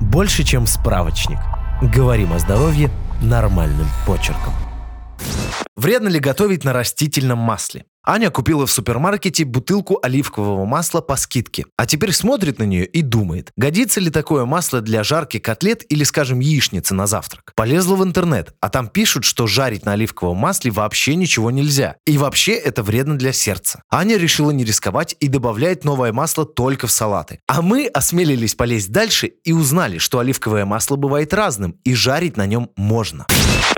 Больше, чем справочник. Говорим о здоровье нормальным почерком. Вредно ли готовить на растительном масле? Аня купила в супермаркете бутылку оливкового масла по скидке. А теперь смотрит на нее и думает, годится ли такое масло для жарки котлет или, скажем, яичницы на завтрак. Полезла в интернет, а там пишут, что жарить на оливковом масле вообще ничего нельзя. И вообще это вредно для сердца. Аня решила не рисковать и добавляет новое масло только в салаты. А мы осмелились полезть дальше и узнали, что оливковое масло бывает разным и жарить на нем можно.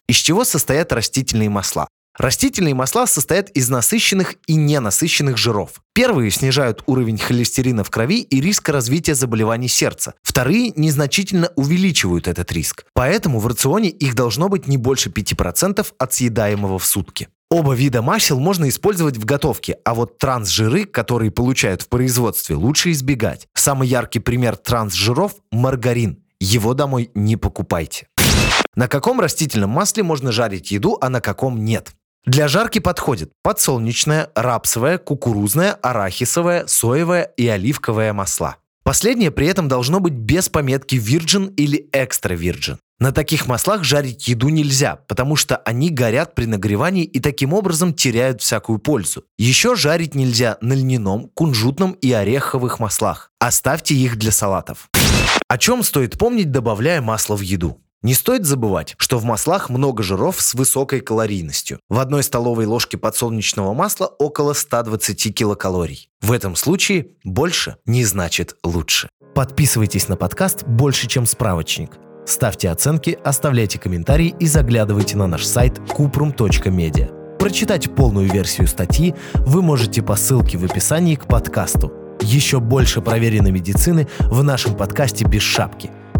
Из чего состоят растительные масла? Растительные масла состоят из насыщенных и ненасыщенных жиров. Первые снижают уровень холестерина в крови и риск развития заболеваний сердца. Вторые незначительно увеличивают этот риск. Поэтому в рационе их должно быть не больше 5% от съедаемого в сутки. Оба вида масел можно использовать в готовке, а вот трансжиры, которые получают в производстве, лучше избегать. Самый яркий пример трансжиров – маргарин. Его домой не покупайте. На каком растительном масле можно жарить еду, а на каком нет? Для жарки подходит подсолнечное, рапсовое, кукурузное, арахисовое, соевое и оливковое масла. Последнее при этом должно быть без пометки Virgin или Extra Virgin. На таких маслах жарить еду нельзя, потому что они горят при нагревании и таким образом теряют всякую пользу. Еще жарить нельзя на льняном, кунжутном и ореховых маслах. Оставьте их для салатов. О чем стоит помнить, добавляя масло в еду? Не стоит забывать, что в маслах много жиров с высокой калорийностью. В одной столовой ложке подсолнечного масла около 120 килокалорий. В этом случае больше не значит лучше. Подписывайтесь на подкаст «Больше, чем справочник». Ставьте оценки, оставляйте комментарии и заглядывайте на наш сайт kuprum.media. Прочитать полную версию статьи вы можете по ссылке в описании к подкасту. Еще больше проверенной медицины в нашем подкасте «Без шапки»